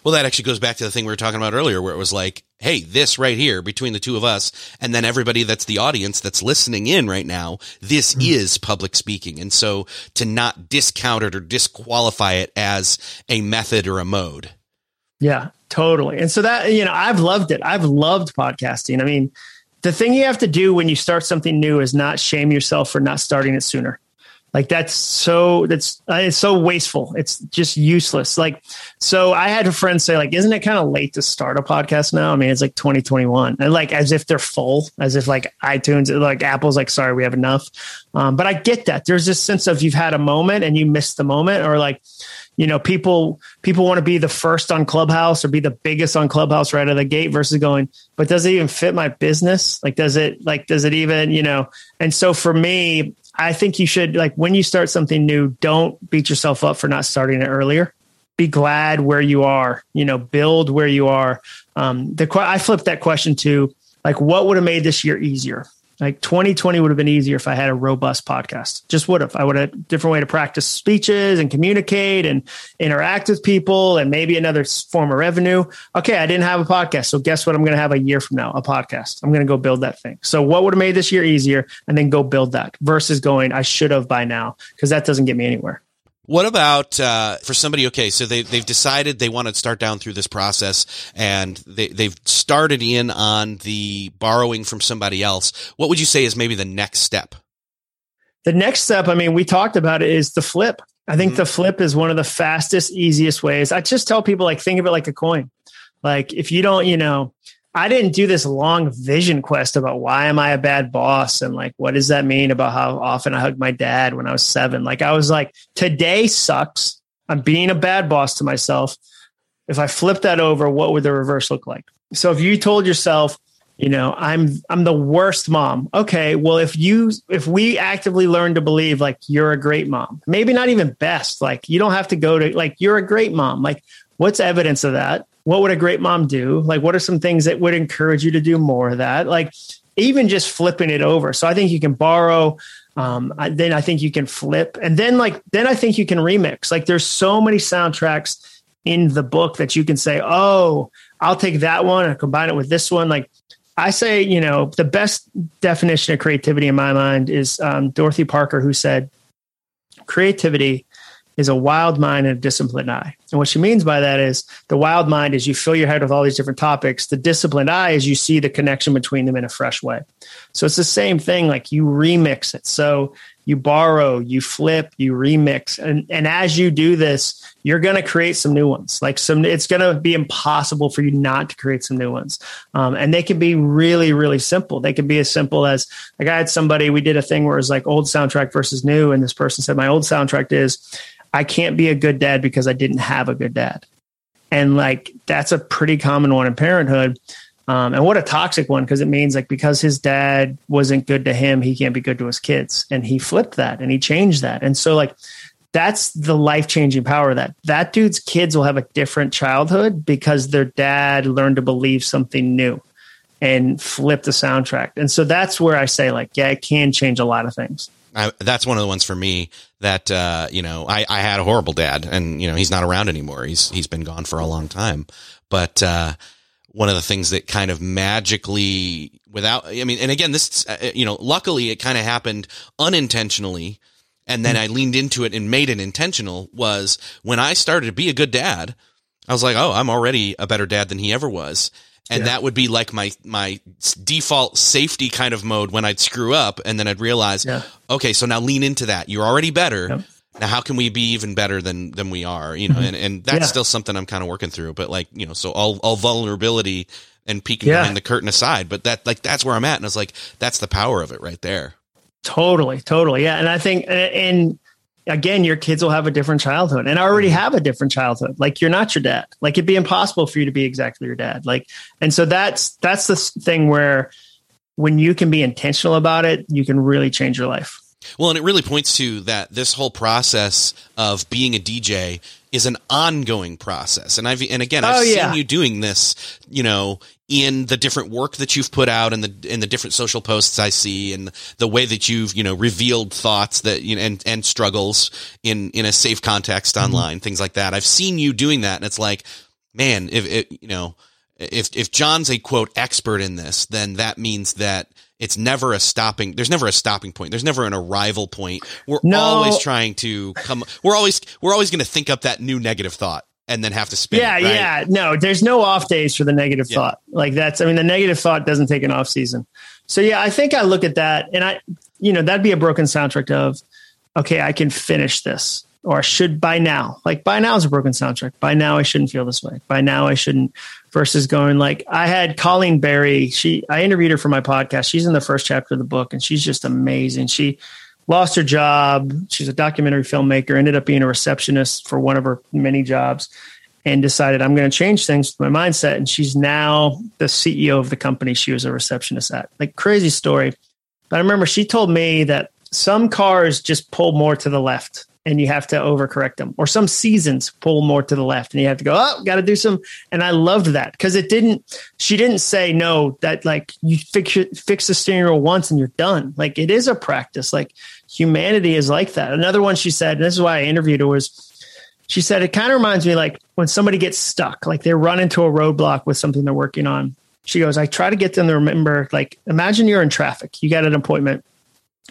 Well, that actually goes back to the thing we were talking about earlier, where it was like, hey, this right here between the two of us, and then everybody that's the audience that's listening in right now, this mm-hmm. is public speaking. And so to not discount it or disqualify it as a method or a mode. Yeah, totally. And so that, you know, I've loved it. I've loved podcasting. I mean, the thing you have to do when you start something new is not shame yourself for not starting it sooner. Like that's so that's uh, it's so wasteful. It's just useless. Like so, I had a friend say like, "Isn't it kind of late to start a podcast now?" I mean, it's like 2021, and like as if they're full, as if like iTunes, like Apple's like, "Sorry, we have enough." Um, but I get that. There's this sense of you've had a moment and you missed the moment, or like you know people people want to be the first on clubhouse or be the biggest on clubhouse right out of the gate versus going but does it even fit my business like does it like does it even you know and so for me I think you should like when you start something new, don't beat yourself up for not starting it earlier. Be glad where you are. You know, build where you are. Um, the I flipped that question to like, what would have made this year easier? Like 2020 would have been easier if I had a robust podcast. Just would have. I would have a different way to practice speeches and communicate and interact with people and maybe another form of revenue. Okay, I didn't have a podcast. So guess what? I'm going to have a year from now, a podcast. I'm going to go build that thing. So what would have made this year easier and then go build that versus going, I should have by now because that doesn't get me anywhere. What about uh, for somebody? Okay, so they they've decided they want to start down through this process, and they they've started in on the borrowing from somebody else. What would you say is maybe the next step? The next step, I mean, we talked about it, is the flip. I think mm-hmm. the flip is one of the fastest, easiest ways. I just tell people like think of it like a coin. Like if you don't, you know, I didn't do this long vision quest about why am I a bad boss and like what does that mean about how often I hugged my dad when I was seven. Like I was like, today sucks. I'm being a bad boss to myself. If I flip that over, what would the reverse look like? So if you told yourself, you know, I'm I'm the worst mom. Okay, well if you if we actively learn to believe like you're a great mom, maybe not even best, like you don't have to go to like you're a great mom. Like what's evidence of that? What would a great mom do? Like, what are some things that would encourage you to do more of that? Like, even just flipping it over. So I think you can borrow. Um, I, then I think you can flip, and then like then I think you can remix. Like, there's so many soundtracks in the book that you can say, oh, I'll take that one and combine it with this one. Like I say, you know, the best definition of creativity in my mind is um, Dorothy Parker, who said, creativity is a wild mind and a disciplined eye. And what she means by that is the wild mind is you fill your head with all these different topics. The disciplined eye is you see the connection between them in a fresh way. So it's the same thing, like you remix it. So you borrow, you flip, you remix. And, and as you do this, you're going to create some new ones. Like some, it's going to be impossible for you not to create some new ones. Um, and they can be really, really simple. They can be as simple as like I had somebody, we did a thing where it was like old soundtrack versus new. And this person said, my old soundtrack is, I can't be a good dad because I didn't have a good dad. And like, that's a pretty common one in parenthood. Um, and what a toxic one because it means like because his dad wasn't good to him, he can't be good to his kids. And he flipped that and he changed that. And so like that's the life changing power that. That dude's kids will have a different childhood because their dad learned to believe something new and flip the soundtrack. And so that's where I say like, yeah, it can change a lot of things. I, that's one of the ones for me that uh, you know I, I had a horrible dad, and you know he's not around anymore. He's he's been gone for a long time. But uh, one of the things that kind of magically without i mean and again this uh, you know luckily it kind of happened unintentionally. And then i leaned into it and made it intentional was when i started to be a good dad i was like oh i'm already a better dad than he ever was. And yeah. that would be like my my default safety kind of mode when i'd screw up and then i'd realize yeah. okay so now lean into that. You're already better. Yeah now how can we be even better than than we are you know mm-hmm. and and that's yeah. still something i'm kind of working through but like you know so all all vulnerability and peeking yeah. behind the curtain aside but that like that's where i'm at and it's like that's the power of it right there totally totally yeah and i think and again your kids will have a different childhood and i already mm-hmm. have a different childhood like you're not your dad like it'd be impossible for you to be exactly your dad like and so that's that's the thing where when you can be intentional about it you can really change your life well, and it really points to that this whole process of being a DJ is an ongoing process. And I've and again, I've oh, yeah. seen you doing this, you know, in the different work that you've put out and the in the different social posts I see and the way that you've, you know, revealed thoughts that you know and and struggles in in a safe context mm-hmm. online, things like that. I've seen you doing that and it's like, man, if it, you know, if if Jon's a quote expert in this, then that means that it's never a stopping there's never a stopping point there's never an arrival point we're no. always trying to come we're always we're always going to think up that new negative thought and then have to spin yeah it, right? yeah no there's no off days for the negative yeah. thought like that's i mean the negative thought doesn't take an off season so yeah i think i look at that and i you know that'd be a broken soundtrack of okay i can finish this or should by now like by now is a broken soundtrack by now i shouldn't feel this way by now i shouldn't versus going like I had Colleen Barry. She I interviewed her for my podcast. She's in the first chapter of the book, and she's just amazing. She lost her job. She's a documentary filmmaker. Ended up being a receptionist for one of her many jobs, and decided I'm going to change things with my mindset. And she's now the CEO of the company she was a receptionist at. Like crazy story. But I remember she told me that some cars just pull more to the left and you have to overcorrect them. Or some seasons pull more to the left and you have to go, oh, got to do some. And I loved that because it didn't, she didn't say, no, that like you fix, fix the steering wheel once and you're done. Like it is a practice. Like humanity is like that. Another one she said, and this is why I interviewed her was, she said, it kind of reminds me like when somebody gets stuck, like they run into a roadblock with something they're working on. She goes, I try to get them to remember, like, imagine you're in traffic, you got an appointment,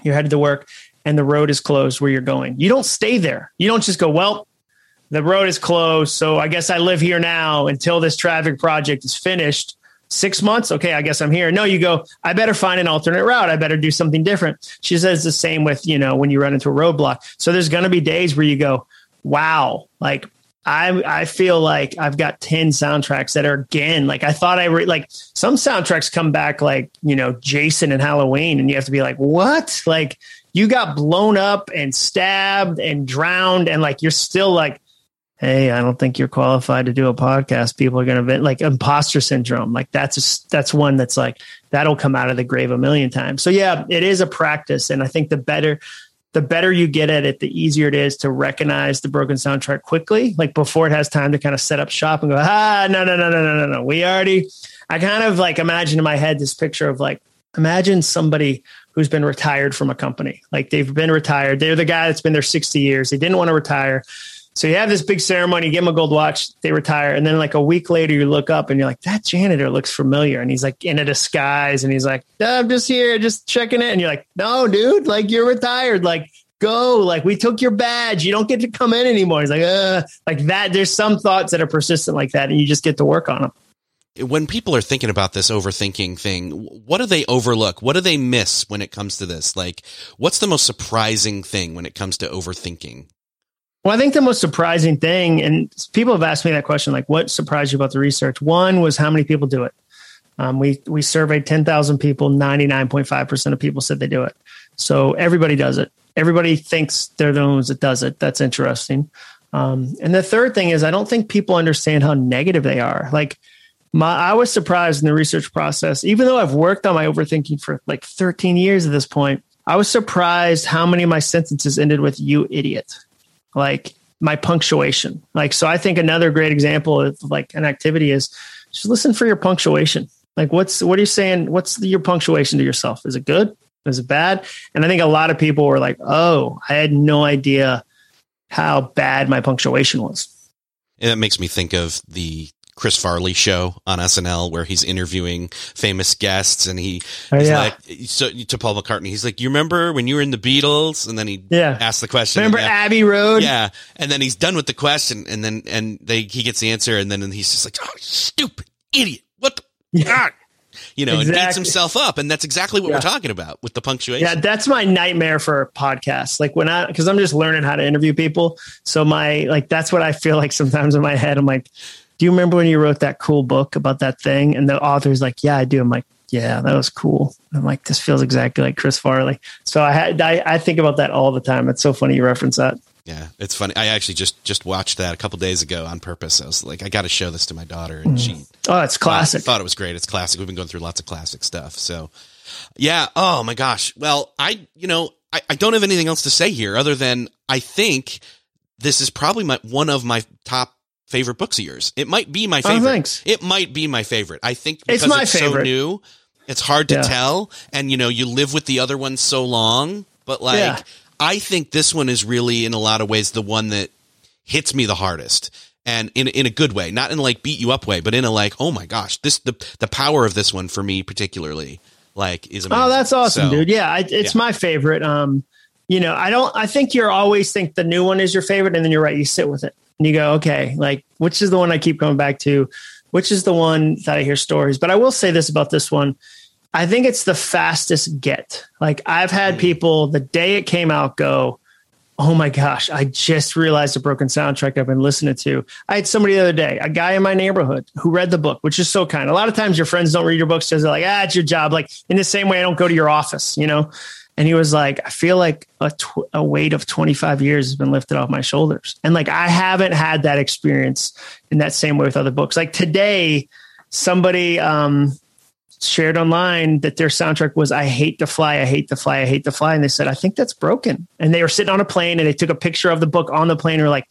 you're headed to work, and the road is closed where you're going. You don't stay there. You don't just go, well, the road is closed. So I guess I live here now until this traffic project is finished. Six months. Okay. I guess I'm here. No, you go, I better find an alternate route. I better do something different. She says the same with, you know, when you run into a roadblock. So there's going to be days where you go, wow, like I I feel like I've got 10 soundtracks that are again like I thought I re- like some soundtracks come back like, you know, Jason and Halloween and you have to be like, "What?" Like you got blown up and stabbed and drowned and like you're still like hey i don't think you're qualified to do a podcast. People are going to like imposter syndrome. Like that's that's one that's like that'll come out of the grave a million times. So yeah it is a practice and i think the better the better you get at it the easier it is to recognize the broken soundtrack quickly like before it has time to kind of set up shop and go ah no no no no no no no. We already i kind of like imagine in my head this picture of like imagine somebody who's been retired from a company. Like they've been retired. They're the guy that's been there 60 years. They didn't want to retire. So you have this big ceremony, give them a gold watch, they retire, and then like a week later, you look up and you're like, that janitor looks familiar, and he's like in a disguise, and he's like, I'm just here, just checking it, and you're like, no, dude, like you're retired, like go, like we took your badge, you don't get to come in anymore. He's like, uh, like that. There's some thoughts that are persistent like that, and you just get to work on them when people are thinking about this overthinking thing, what do they overlook? What do they miss when it comes to this? Like, what's the most surprising thing when it comes to overthinking? Well, I think the most surprising thing, and people have asked me that question, like, what surprised you about the research? One was how many people do it. Um, we we surveyed ten thousand people. Ninety nine point five percent of people said they do it. So everybody does it. Everybody thinks they're the ones that does it. That's interesting. Um, and the third thing is, I don't think people understand how negative they are. Like my I was surprised in the research process, even though I've worked on my overthinking for like 13 years at this point. I was surprised how many of my sentences ended with "you idiot," like my punctuation. Like, so I think another great example of like an activity is just listen for your punctuation. Like, what's what are you saying? What's your punctuation to yourself? Is it good? Is it bad? And I think a lot of people were like, "Oh, I had no idea how bad my punctuation was." And that makes me think of the Chris Farley show on SNL where he's interviewing famous guests and he, oh, he's yeah. like, so to Paul McCartney, he's like, you remember when you were in the Beatles? And then he yeah. asks the question. Remember yeah, Abbey Road? Yeah. And then he's done with the question and then, and they, he gets the answer and then and he's just like, oh, stupid idiot. What the? Yeah. You know, exactly. and beats himself up. And that's exactly what yeah. we're talking about with the punctuation. Yeah, that's my nightmare for podcasts. Like when I, because I'm just learning how to interview people. So my, like, that's what I feel like sometimes in my head. I'm like, do you remember when you wrote that cool book about that thing? And the author's like, yeah, I do. I'm like, yeah, that was cool. I'm like, this feels exactly like Chris Farley. So I had, I, I think about that all the time. It's so funny you reference that. Yeah, it's funny. I actually just just watched that a couple days ago on purpose. I was like, I got to show this to my daughter, and mm. she oh, it's classic. Thought, thought, it was great. It's classic. We've been going through lots of classic stuff. So, yeah. Oh my gosh. Well, I you know I, I don't have anything else to say here other than I think this is probably my one of my top favorite books of yours. It might be my oh, favorite. Oh, thanks. It might be my favorite. I think because it's, my it's favorite. so new, it's hard to yeah. tell. And you know, you live with the other ones so long, but like, yeah. I think this one is really in a lot of ways the one that hits me the hardest. And in in a good way, not in like beat you up way, but in a like, oh my gosh, this the the power of this one for me particularly, like is amazing. Oh, that's awesome, so, dude. Yeah, I, it's yeah. my favorite. Um, you know, I don't. I think you're always think the new one is your favorite, and then you're right. You sit with it and you go, okay, like which is the one I keep going back to? Which is the one that I hear stories? But I will say this about this one. I think it's the fastest get. Like I've had mm. people the day it came out go, oh my gosh, I just realized a broken soundtrack I've been listening to. I had somebody the other day, a guy in my neighborhood who read the book, which is so kind. A lot of times your friends don't read your books because they're like, ah, it's your job. Like in the same way, I don't go to your office, you know? And he was like, I feel like a, tw- a weight of 25 years has been lifted off my shoulders. And like, I haven't had that experience in that same way with other books. Like today, somebody um, shared online that their soundtrack was I hate to fly, I hate to fly, I hate to fly. And they said, I think that's broken. And they were sitting on a plane and they took a picture of the book on the plane and were like,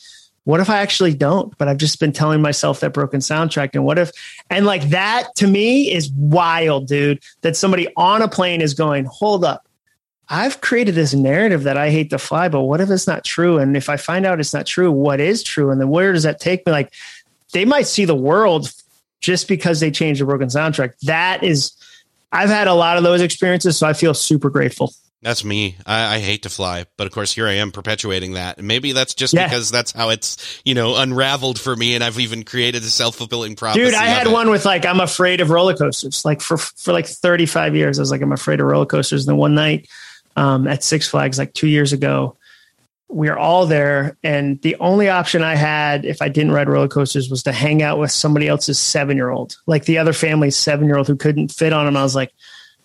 what if I actually don't? But I've just been telling myself that broken soundtrack. And what if, and like that to me is wild, dude, that somebody on a plane is going, hold up. I've created this narrative that I hate to fly, but what if it's not true? And if I find out it's not true, what is true? And then where does that take me? Like they might see the world just because they changed the broken soundtrack. That is, I've had a lot of those experiences, so I feel super grateful. That's me. I, I, hate to fly, but of course here I am perpetuating that. Maybe that's just yeah. because that's how it's, you know, unraveled for me and I've even created a self-fulfilling prophecy. Dude, I had one with like, I'm afraid of roller coasters. Like for, for like 35 years, I was like, I'm afraid of roller coasters. And then one night um, at Six Flags like two years ago. We are all there, and the only option I had if I didn't ride roller coasters was to hang out with somebody else's seven year old, like the other family's seven year old who couldn't fit on them. I was like,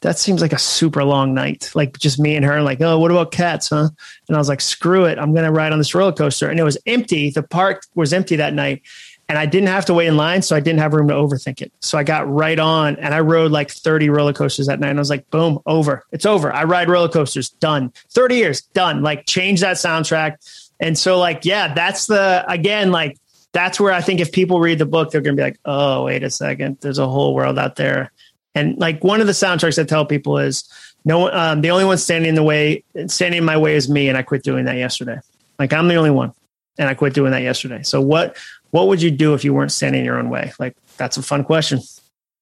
that seems like a super long night. Like just me and her, like, oh, what about cats, huh? And I was like, screw it, I'm gonna ride on this roller coaster. And it was empty. The park was empty that night and I didn't have to wait in line, so I didn't have room to overthink it. So I got right on, and I rode like 30 roller coasters that night. And I was like, boom, over. It's over. I ride roller coasters, done. 30 years, done. Like change that soundtrack. And so, like, yeah, that's the again, like that's where I think if people read the book, they're gonna be like, oh, wait a second, there's a whole world out there. And like one of the soundtracks I tell people is no, um, the only one standing in the way, standing in my way is me, and I quit doing that yesterday. Like I'm the only one. and I quit doing that yesterday. So what what would you do if you weren't standing in your own way? Like that's a fun question.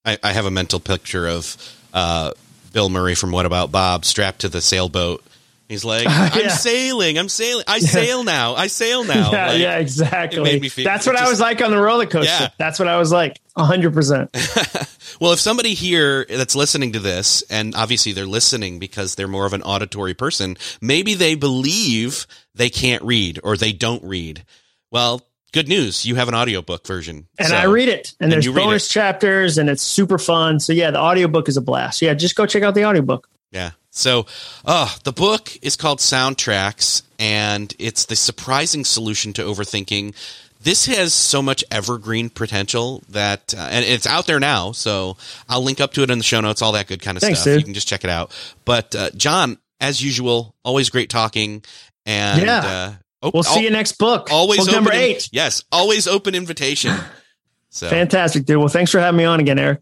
I, I have a mental picture of uh, Bill Murray from What About Bob strapped to the sailboat He's like, I'm yeah. sailing. I'm sailing. I sail now. I sail now. Yeah, like, yeah exactly. Feel, That's what just, I was like on the roller coaster. Yeah. That's what I was like. 100%. well, if somebody here that's listening to this, and obviously they're listening because they're more of an auditory person, maybe they believe they can't read or they don't read. Well, good news. You have an audiobook version. And so, I read it. And, and there's bonus chapters and it's super fun. So yeah, the audiobook is a blast. Yeah, just go check out the audiobook. Yeah. So, uh, the book is called Soundtracks, and it's the surprising solution to overthinking. This has so much evergreen potential that, uh, and it's out there now. So I'll link up to it in the show notes, all that good kind of Thanks, stuff. Dude. You can just check it out. But uh, Jon, as usual, always great talking. And yeah. Oh, we'll see you next book. Always book number eight. yes, always open invitation. So fantastic, dude. Well, thanks for having me on again, Erik.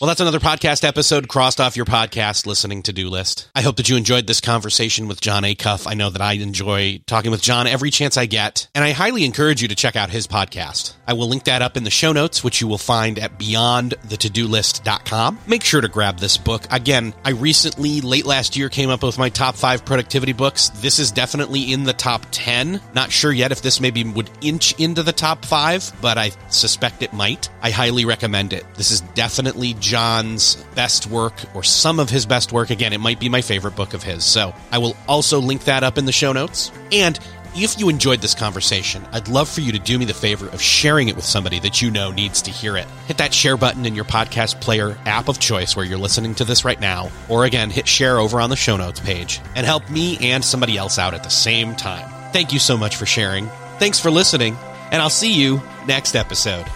Well, that's another podcast episode crossed off your podcast listening to do list. I hope that you enjoyed this conversation with Jon Acuff. I know that I enjoy talking with Jon every chance I get, and I highly encourage you to check out his podcast. I will link that up in the show notes, which you will find at beyondthetodolist.com. Make sure to grab this book. Again, I recently, late last year, came up with my top five productivity books. This is definitely in the top 10. Not sure yet if this maybe would inch into the top five, but I suspect it might. I highly recommend it. This is definitely Jon's best work or some of his best work. Again, it might be my favorite book of his. So I will also link that up in the show notes. And if you enjoyed this conversation, I'd love for you to do me the favor of sharing it with somebody that you know needs to hear it. Hit that share button in your podcast player app of choice where you're listening to this right now. Or again, hit share over on the show notes page and help me and somebody else out at the same time. Thank you so much for sharing. Thanks for listening, and I'll see you next episode.